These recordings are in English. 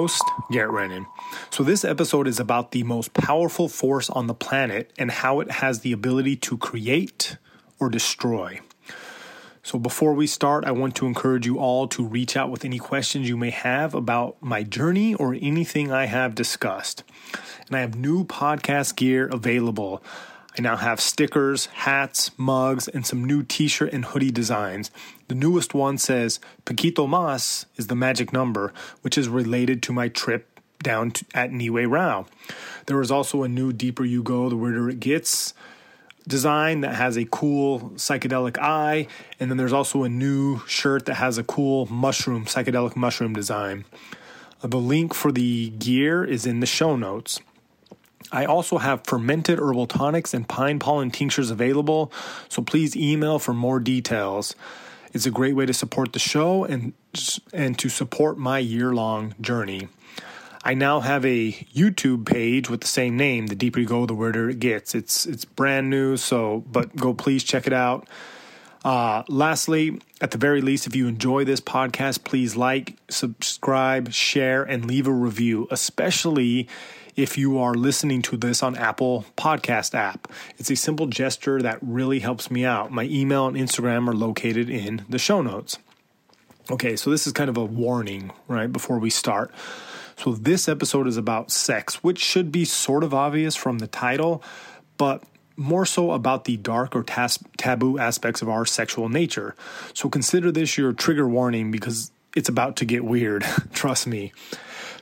host, Garett Renon. So, this episode is about the most powerful force on the planet and how it has the ability to create or destroy. So, before we start, I want to encourage you all to reach out with any questions you may have about my journey or anything I have discussed. And I have new podcast gear available. I now have stickers, hats, mugs, and some new t shirt and hoodie designs. The newest one says Paquito Mas is the magic number, which is related to my trip down to, at Nihue Rao. There is also a new Deeper You Go, the weirder it gets design that has a cool psychedelic eye. And then there's also a new shirt that has a cool mushroom, psychedelic mushroom design. The link for the gear is in the show notes. I also have fermented herbal tonics and pine pollen tinctures available, so please email for more details. It's a great way to support the show and and to support my year-long journey. I now have a YouTube page with the same name. The deeper you go, the weirder it gets. It's it's brand new, so but go please check it out. Uh, lastly, at the very least, if you enjoy this podcast, please like, subscribe, share, and leave a review, especially if you are listening to this on Apple Podcast app. It's a simple gesture that really helps me out. My email and Instagram are located in the show notes. Okay, so this is kind of a warning, right, before we start. So this episode is about sex, which should be sort of obvious from the title, but more so about the dark or tas- taboo aspects of our sexual nature. So consider this your trigger warning because it's about to get weird, trust me.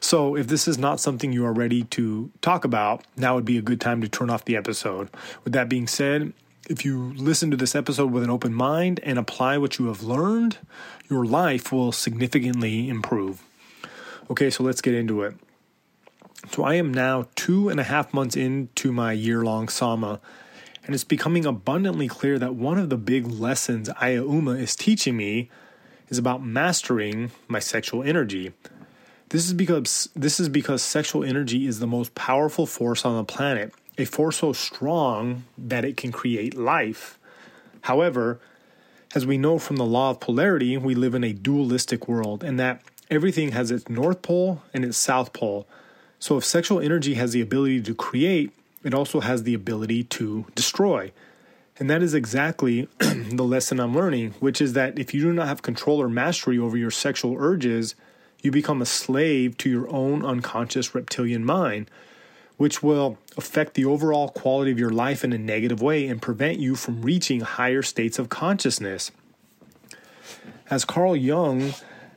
So, if this is not something you are ready to talk about, now would be a good time to turn off the episode. With that being said, if you listen to this episode with an open mind and apply what you have learned, your life will significantly improve. Okay, so let's get into it. So, I am now two and a half months into my year long Sama, and it's becoming abundantly clear that one of the big lessons Ayahuma is teaching me is about mastering my sexual energy. This is because this is because sexual energy is the most powerful force on the planet, a force so strong that it can create life. However, as we know from the law of polarity, we live in a dualistic world and that everything has its north pole and its south pole. So if sexual energy has the ability to create, it also has the ability to destroy. And that is exactly the lesson I'm learning, which is that if you do not have control or mastery over your sexual urges, you become a slave to your own unconscious reptilian mind, which will affect the overall quality of your life in a negative way and prevent you from reaching higher states of consciousness. As Carl Jung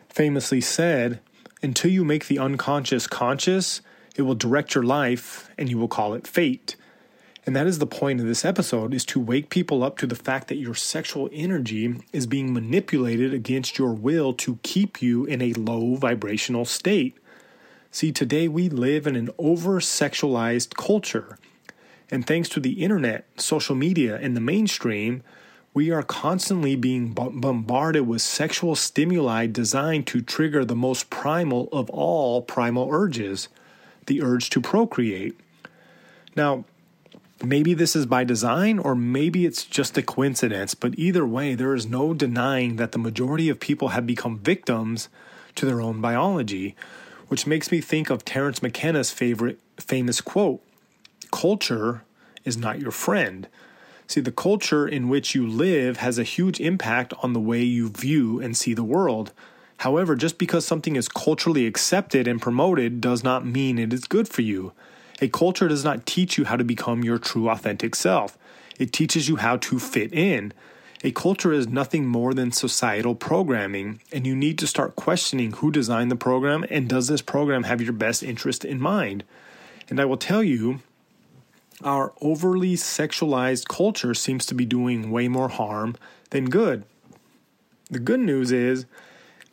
famously said, until you make the unconscious conscious, it will direct your life and you will call it fate. And that is the point of this episode is to wake people up to the fact that your sexual energy is being manipulated against your will to keep you in a low vibrational state. See, today we live in an over sexualized culture. And thanks to the internet, social media, and the mainstream, we are constantly being bombarded with sexual stimuli designed to trigger the most primal of all primal urges the urge to procreate. Now, Maybe this is by design, or maybe it's just a coincidence, but either way, there is no denying that the majority of people have become victims to their own biology, which makes me think of Terence McKenna's favorite famous quote Culture is not your friend. See, the culture in which you live has a huge impact on the way you view and see the world. However, just because something is culturally accepted and promoted does not mean it is good for you. A culture does not teach you how to become your true authentic self. It teaches you how to fit in. A culture is nothing more than societal programming, and you need to start questioning who designed the program and does this program have your best interest in mind? And I will tell you, our overly sexualized culture seems to be doing way more harm than good. The good news is,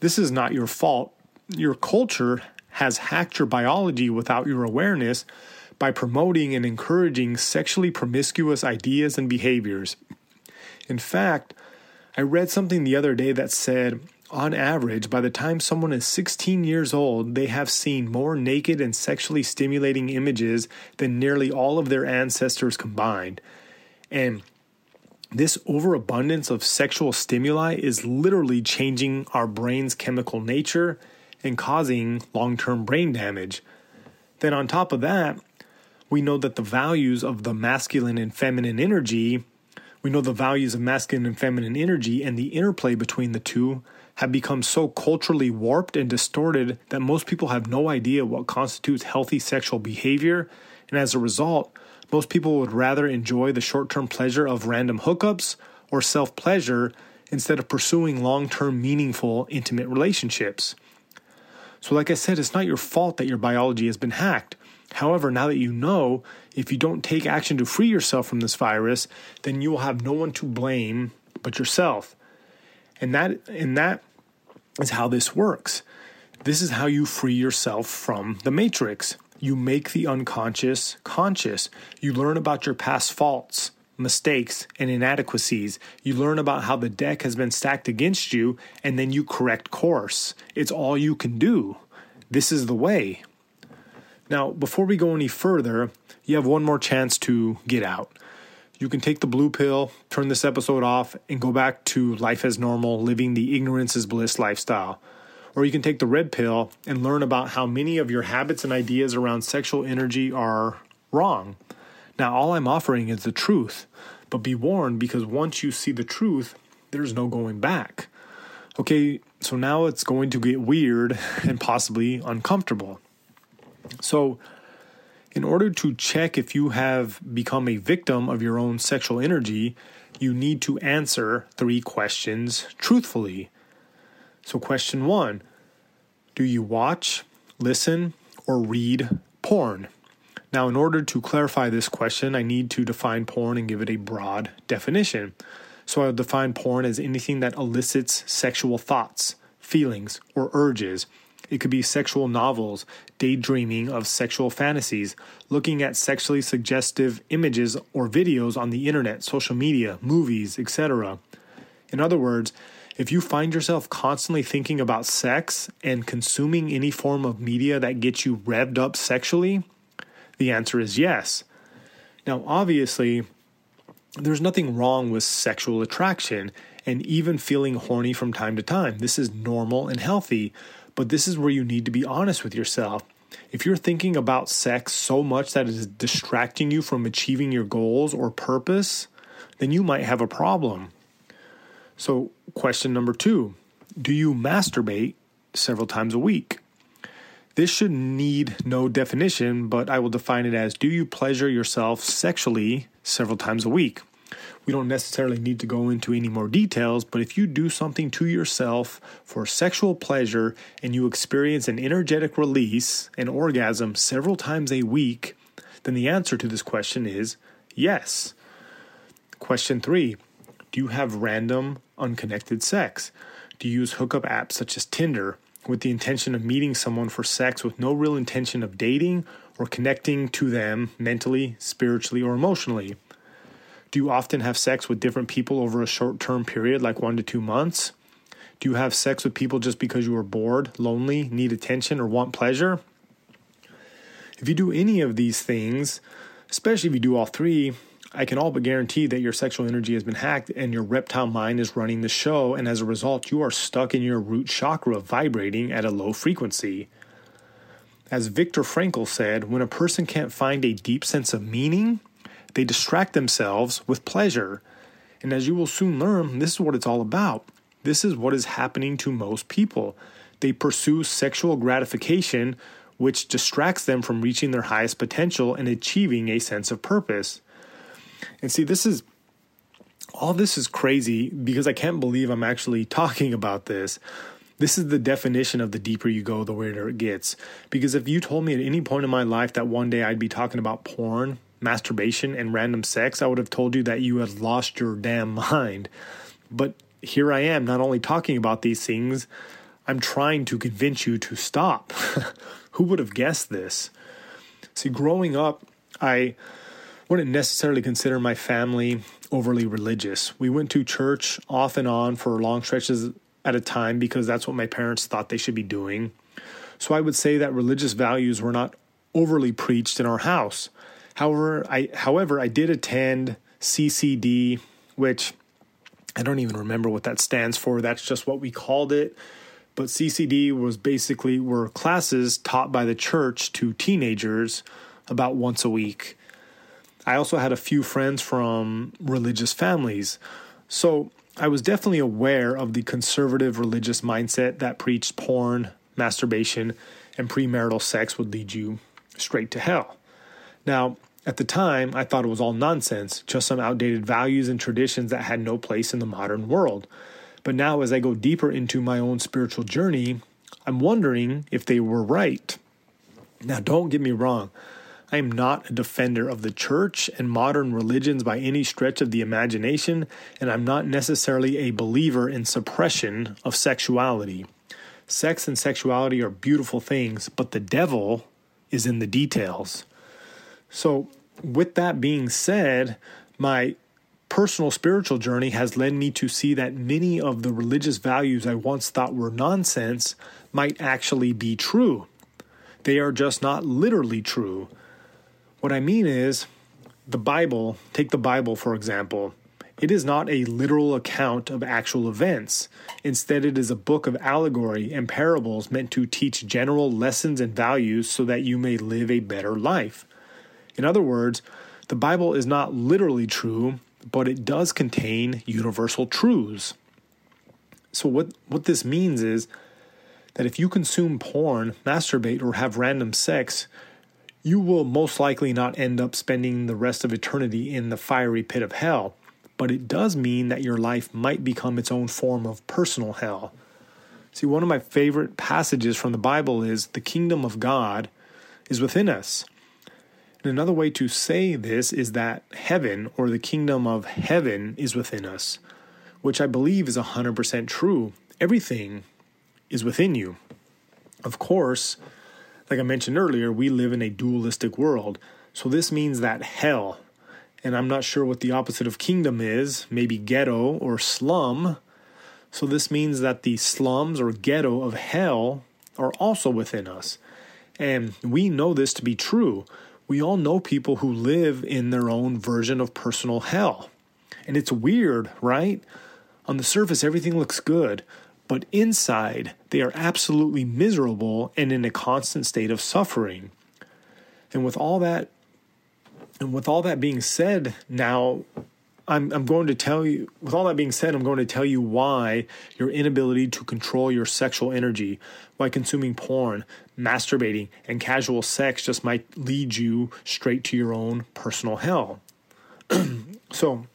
this is not your fault. Your culture has hacked your biology without your awareness by promoting and encouraging sexually promiscuous ideas and behaviors. In fact, I read something the other day that said, on average, by the time someone is 16 years old, they have seen more naked and sexually stimulating images than nearly all of their ancestors combined. And This overabundance of sexual stimuli is literally changing our brain's chemical nature and causing long term brain damage. Then, on top of that, we know that the values of the masculine and feminine energy, we know the values of masculine and feminine energy and the interplay between the two have become so culturally warped and distorted that most people have no idea what constitutes healthy sexual behavior. And as a result, most people would rather enjoy the short term pleasure of random hookups or self pleasure instead of pursuing long term, meaningful, intimate relationships. So, like I said, it's not your fault that your biology has been hacked. However, now that you know, if you don't take action to free yourself from this virus, then you will have no one to blame but yourself. And that and that is how this works. This is how you free yourself from the matrix. You make the unconscious conscious. You learn about your past faults, mistakes, and inadequacies. You learn about how the deck has been stacked against you, and then you correct course. It's all you can do. This is the way. Now, before we go any further, you have one more chance to get out. You can take the blue pill, turn this episode off, and go back to life as normal, living the ignorance is bliss lifestyle. Or you can take the red pill and learn about how many of your habits and ideas around sexual energy are wrong. Now, all I'm offering is the truth, but be warned because once you see the truth, there's no going back. Okay, so now it's going to get weird and possibly uncomfortable. So, in order to check if you have become a victim of your own sexual energy, you need to answer three questions truthfully. So, question one Do you watch, listen, or read porn? Now, in order to clarify this question, I need to define porn and give it a broad definition. So, I'll define porn as anything that elicits sexual thoughts, feelings, or urges. It could be sexual novels, daydreaming of sexual fantasies, looking at sexually suggestive images or videos on the internet, social media, movies, etc. In other words, if you find yourself constantly thinking about sex and consuming any form of media that gets you revved up sexually, the answer is yes. Now, obviously, there's nothing wrong with sexual attraction and even feeling horny from time to time. This is normal and healthy, but this is where you need to be honest with yourself. If you're thinking about sex so much that it is distracting you from achieving your goals or purpose, then you might have a problem. So, question number two Do you masturbate several times a week? This should need no definition, but I will define it as Do you pleasure yourself sexually several times a week? We don't necessarily need to go into any more details, but if you do something to yourself for sexual pleasure and you experience an energetic release, an orgasm several times a week, then the answer to this question is yes. Question three Do you have random unconnected sex? Do you use hookup apps such as Tinder with the intention of meeting someone for sex with no real intention of dating or connecting to them mentally, spiritually, or emotionally? Do you often have sex with different people over a short term period, like one to two months? Do you have sex with people just because you are bored, lonely, need attention, or want pleasure? If you do any of these things, especially if you do all three, I can all but guarantee that your sexual energy has been hacked and your reptile mind is running the show, and as a result, you are stuck in your root chakra vibrating at a low frequency. As Viktor Frankl said, when a person can't find a deep sense of meaning, they distract themselves with pleasure. And as you will soon learn, this is what it's all about. This is what is happening to most people. They pursue sexual gratification, which distracts them from reaching their highest potential and achieving a sense of purpose. And see, this is all this is crazy because I can't believe I'm actually talking about this. This is the definition of the deeper you go, the weirder it gets. Because if you told me at any point in my life that one day I'd be talking about porn, masturbation, and random sex, I would have told you that you had lost your damn mind. But here I am, not only talking about these things, I'm trying to convince you to stop. Who would have guessed this? See, growing up, I wouldn't necessarily consider my family overly religious. We went to church off and on for long stretches at a time because that's what my parents thought they should be doing. So I would say that religious values were not overly preached in our house. However, I however I did attend CCD which I don't even remember what that stands for. That's just what we called it. But CCD was basically were classes taught by the church to teenagers about once a week. I also had a few friends from religious families. So I was definitely aware of the conservative religious mindset that preached porn, masturbation, and premarital sex would lead you straight to hell. Now, at the time, I thought it was all nonsense, just some outdated values and traditions that had no place in the modern world. But now, as I go deeper into my own spiritual journey, I'm wondering if they were right. Now, don't get me wrong. I am not a defender of the church and modern religions by any stretch of the imagination, and I'm not necessarily a believer in suppression of sexuality. Sex and sexuality are beautiful things, but the devil is in the details. So, with that being said, my personal spiritual journey has led me to see that many of the religious values I once thought were nonsense might actually be true. They are just not literally true. What I mean is, the Bible, take the Bible for example, it is not a literal account of actual events. Instead, it is a book of allegory and parables meant to teach general lessons and values so that you may live a better life. In other words, the Bible is not literally true, but it does contain universal truths. So, what, what this means is that if you consume porn, masturbate, or have random sex, you will most likely not end up spending the rest of eternity in the fiery pit of hell. But it does mean that your life might become its own form of personal hell. See, one of my favorite passages from the Bible is the kingdom of God is within us. And another way to say this is that heaven or the kingdom of heaven is within us, which I believe is 100% true. Everything is within you. Of course, like I mentioned earlier, we live in a dualistic world. So this means that hell, and I'm not sure what the opposite of kingdom is, maybe ghetto or slum. So this means that the slums or ghetto of hell are also within us. And we know this to be true we all know people who live in their own version of personal hell. And it's weird, right? On the surface, everything looks good, but inside, they are absolutely miserable and in a constant state of suffering. And with all that, and with all that being said, now I'm, I'm going to tell you, with all that being said, I'm going to tell you why your inability to control your sexual energy, why consuming porn, masturbating, and casual sex just might lead you straight to your own personal hell. so,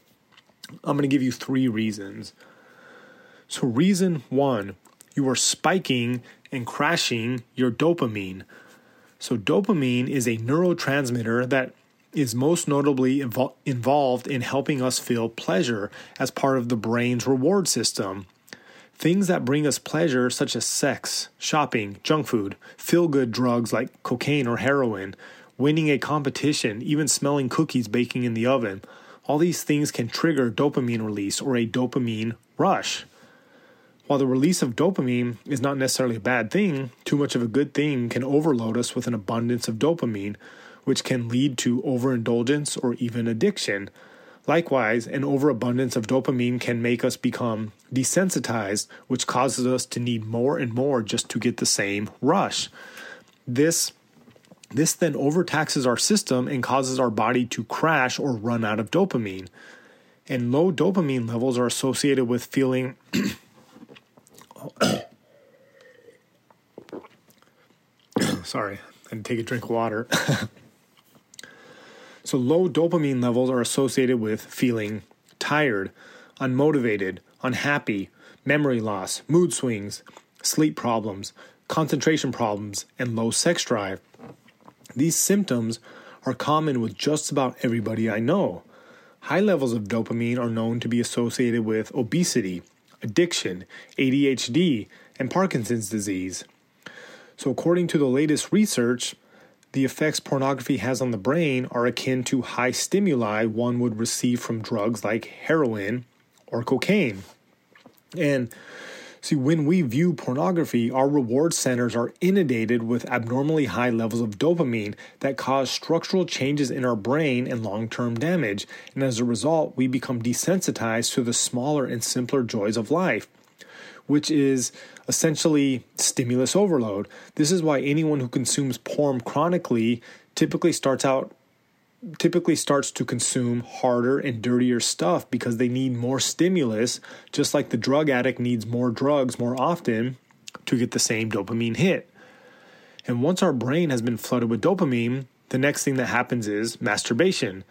I'm going to give you three reasons. So, reason one, you are spiking and crashing your dopamine. So, dopamine is a neurotransmitter that is most notably invo- involved in helping us feel pleasure as part of the brain's reward system. Things that bring us pleasure, such as sex, shopping, junk food, feel good drugs like cocaine or heroin, winning a competition, even smelling cookies baking in the oven, all these things can trigger dopamine release or a dopamine rush. While the release of dopamine is not necessarily a bad thing, too much of a good thing can overload us with an abundance of dopamine, which can lead to overindulgence or even addiction. Likewise, an overabundance of dopamine can make us become desensitized, which causes us to need more and more just to get the same rush. This this then overtaxes our system and causes our body to crash or run out of dopamine. And low dopamine levels are associated with feeling sorry, I had to take a drink of water. So, low dopamine levels are associated with feeling tired, unmotivated, unhappy, memory loss, mood swings, sleep problems, concentration problems, and low sex drive. These symptoms are common with just about everybody I know. High levels of dopamine are known to be associated with obesity, addiction, ADHD, and Parkinson's disease. So, according to the latest research, the effects pornography has on the brain are akin to high stimuli one would receive from drugs like heroin or cocaine. And See, when we view pornography, our reward centers are inundated with abnormally high levels of dopamine that cause structural changes in our brain and long term damage. And as a result, we become desensitized to the smaller and simpler joys of life, which is essentially stimulus overload. This is why anyone who consumes porn chronically typically starts out typically starts to consume harder and dirtier stuff because they need more stimulus, just like the drug addict needs more drugs more often to get the same dopamine hit. And once our brain has been flooded with dopamine, the next thing that happens is masturbation.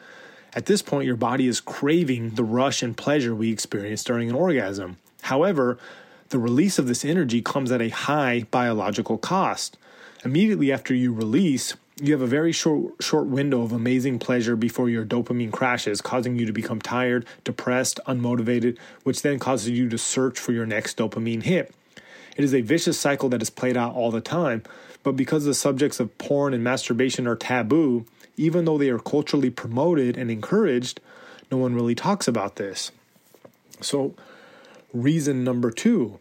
At this point, your body is craving the rush and pleasure we experience during an orgasm. However, the release of this energy comes at a high biological cost. Immediately after you release, you have a very short short window of amazing pleasure before your dopamine crashes, causing you to become tired, depressed, unmotivated, which then causes you to search for your next dopamine hit. It is a vicious cycle that is played out all the time, but because the subjects of porn and masturbation are taboo, even though they are culturally promoted and encouraged, no one really talks about this. So, reason number 2,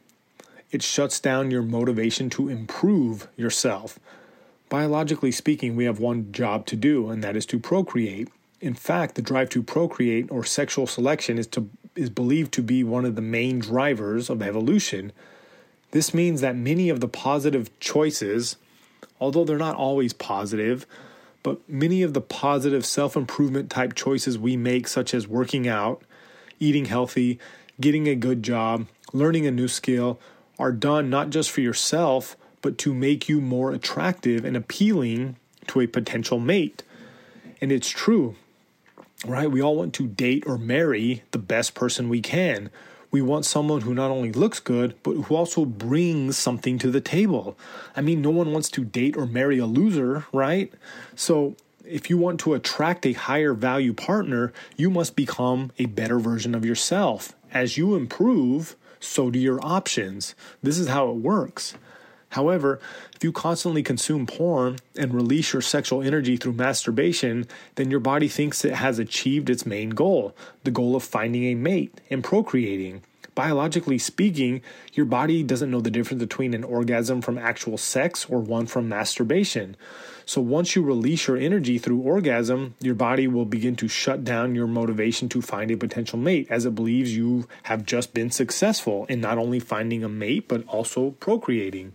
it shuts down your motivation to improve yourself. Biologically speaking, we have one job to do, and that is to procreate. In fact, the drive to procreate or sexual selection is to is believed to be one of the main drivers of evolution. This means that many of the positive choices, although they're not always positive, but many of the positive self improvement type choices we make, such as working out, eating healthy, getting a good job, learning a new skill, are done not just for yourself, but to make you more attractive and appealing to a potential mate. And it's true, right? We all want to date or marry the best person we can. We want someone who not only looks good, but who also brings something to the table. I mean, no one wants to date or marry a loser, right? So, if you want to attract a higher value partner, you must become a better version of yourself. As you improve, so do your options. This is how it works. However, if you constantly consume porn and release your sexual energy through masturbation, then your body thinks it has achieved its main goal the goal of finding a mate and procreating. Biologically speaking, your body doesn't know the difference between an orgasm from actual sex or one from masturbation. So once you release your energy through orgasm, your body will begin to shut down your motivation to find a potential mate as it believes you have just been successful in not only finding a mate but also procreating.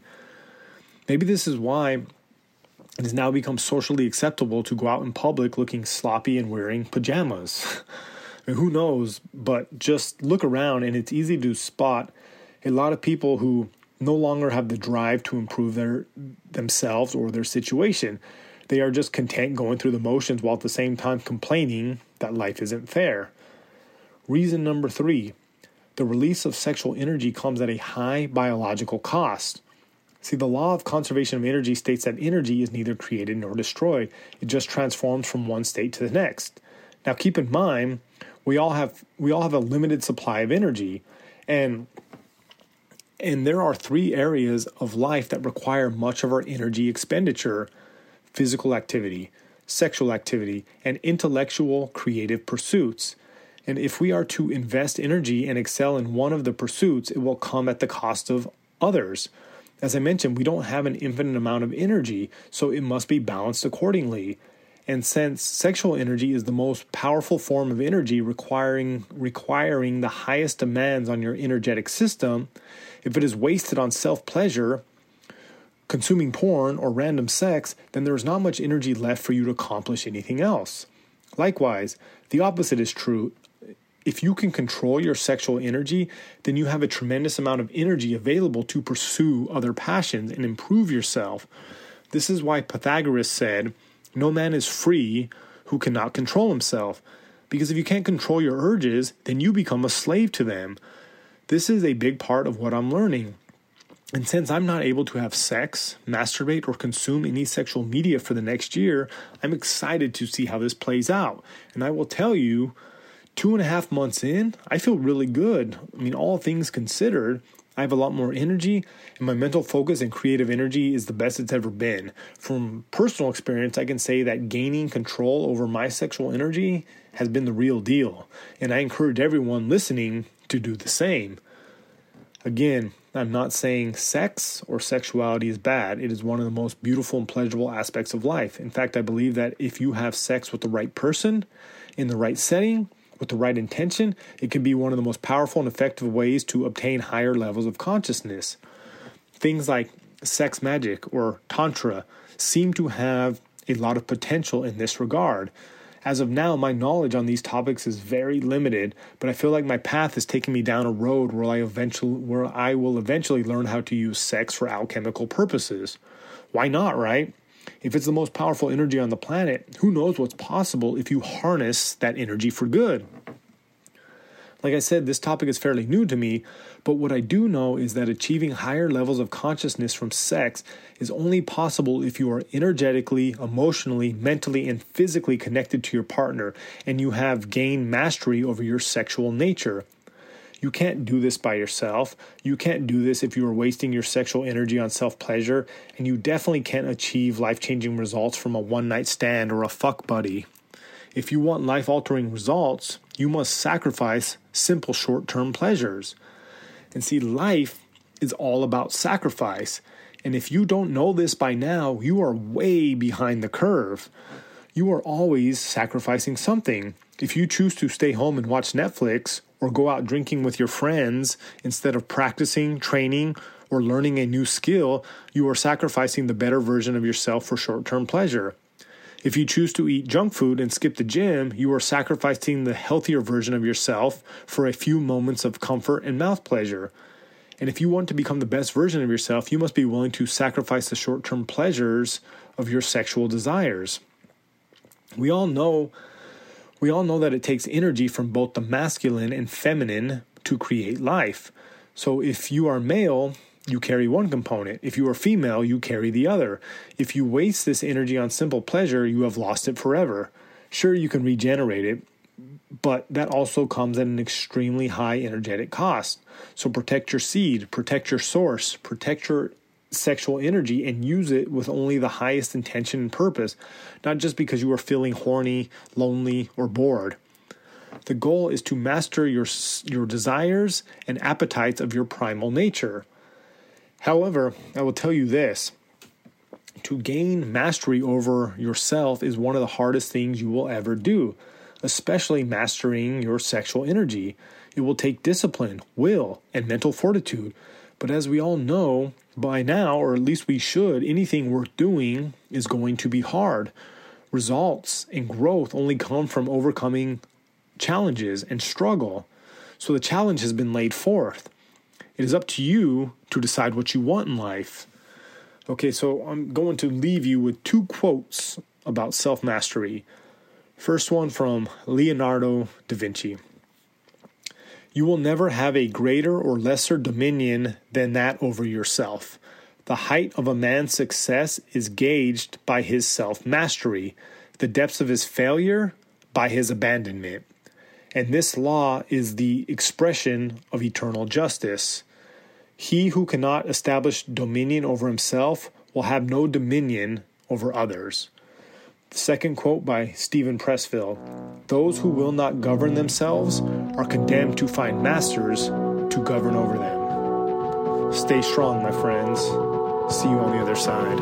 Maybe this is why it has now become socially acceptable to go out in public looking sloppy and wearing pajamas. who knows, but just look around and it's easy to spot a lot of people who no longer have the drive to improve their themselves or their situation. They are just content going through the motions while at the same time complaining that life isn't fair. Reason number 3, the release of sexual energy comes at a high biological cost. See, the law of conservation of energy states that energy is neither created nor destroyed, it just transforms from one state to the next. Now, keep in mind, we all have we all have a limited supply of energy, and and there are three areas of life that require much of our energy expenditure: physical activity, sexual activity, and intellectual creative pursuits. And if we are to invest energy and excel in one of the pursuits, it will come at the cost of others. As I mentioned, we don't have an infinite amount of energy, so it must be balanced accordingly. And since sexual energy is the most powerful form of energy requiring requiring the highest demands on your energetic system, if it is wasted on self-pleasure, consuming porn or random sex, then there is not much energy left for you to accomplish anything else. Likewise, the opposite is true if you can control your sexual energy, then you have a tremendous amount of energy available to pursue other passions and improve yourself. This is why Pythagoras said, No man is free who cannot control himself. Because if you can't control your urges, then you become a slave to them. This is a big part of what I'm learning. And since I'm not able to have sex, masturbate, or consume any sexual media for the next year, I'm excited to see how this plays out. And I will tell you, two and a half months in, I feel really good. I mean, all things considered, I have a lot more energy, and my mental focus and creative energy is the best it's ever been. From personal experience, I can say that gaining control over my sexual energy has been the real deal, and I encourage everyone listening to do the same. Again, I'm not saying sex or sexuality is bad. It is one of the most beautiful and pleasurable aspects of life. In fact, I believe that if you have sex with the right person, in the right setting, with the right intention, it can be one of the most powerful and effective ways to obtain higher levels of consciousness. Things like sex magic or tantra seem to have a lot of potential in this regard. As of now, my knowledge on these topics is very limited, but I feel like my path is taking me down a road where I eventually where I will eventually learn how to use sex for alchemical purposes. Why not, right? If it's the most powerful energy on the planet, who knows what's possible if you harness that energy for good? Like I said, this topic is fairly new to me, but what I do know is that achieving higher levels of consciousness from sex is only possible if you are energetically, emotionally, mentally, and physically connected to your partner and you have gained mastery over your sexual nature. You can't do this by yourself. You can't do this if you are wasting your sexual energy on self pleasure, and you definitely can't achieve life changing results from a one night stand or a fuck buddy. If you want life altering results, you must sacrifice simple short term pleasures. And see, life is all about sacrifice. And if you don't know this by now, you are way behind the curve. You are always sacrificing something. If you choose to stay home and watch Netflix or go out drinking with your friends instead of practicing, training, or learning a new skill, you are sacrificing the better version of yourself for short term pleasure. If you choose to eat junk food and skip the gym, you are sacrificing the healthier version of yourself for a few moments of comfort and mouth pleasure. And if you want to become the best version of yourself, you must be willing to sacrifice the short term pleasures of your sexual desires. We all know we all know that it takes energy from both the masculine and feminine to create life. So if you are male, you carry one component. If you are female, you carry the other. If you waste this energy on simple pleasure, you have lost it forever. Sure, you can regenerate it, but that also comes at an extremely high energetic cost. So protect your seed, protect your source, protect your sexual energy, and use it with only the highest intention and purpose, not just because you are feeling horny, lonely, or bored. The goal is to master your, your desires and appetites of your primal nature. However, I will tell you this to gain mastery over yourself is one of the hardest things you will ever do, especially mastering your sexual energy. It will take discipline, will, and mental fortitude. But as we all know by now, or at least we should, anything worth doing is going to be hard. Results and growth only come from overcoming challenges and struggle. So the challenge has been laid forth. It is up to you to decide what you want in life. Okay, so I'm going to leave you with two quotes about self mastery. First one from Leonardo da Vinci. You will never have a greater or lesser dominion than that over yourself. The height of a man's success is gauged by his self mastery, the depths of his failure by his abandonment. And this law is the expression of eternal justice. He who cannot establish dominion over himself will have no dominion over others. Second quote by Steven Pressfield Those who will not govern themselves are condemned to find masters to govern over them. Stay strong, my friends. See you on the other side.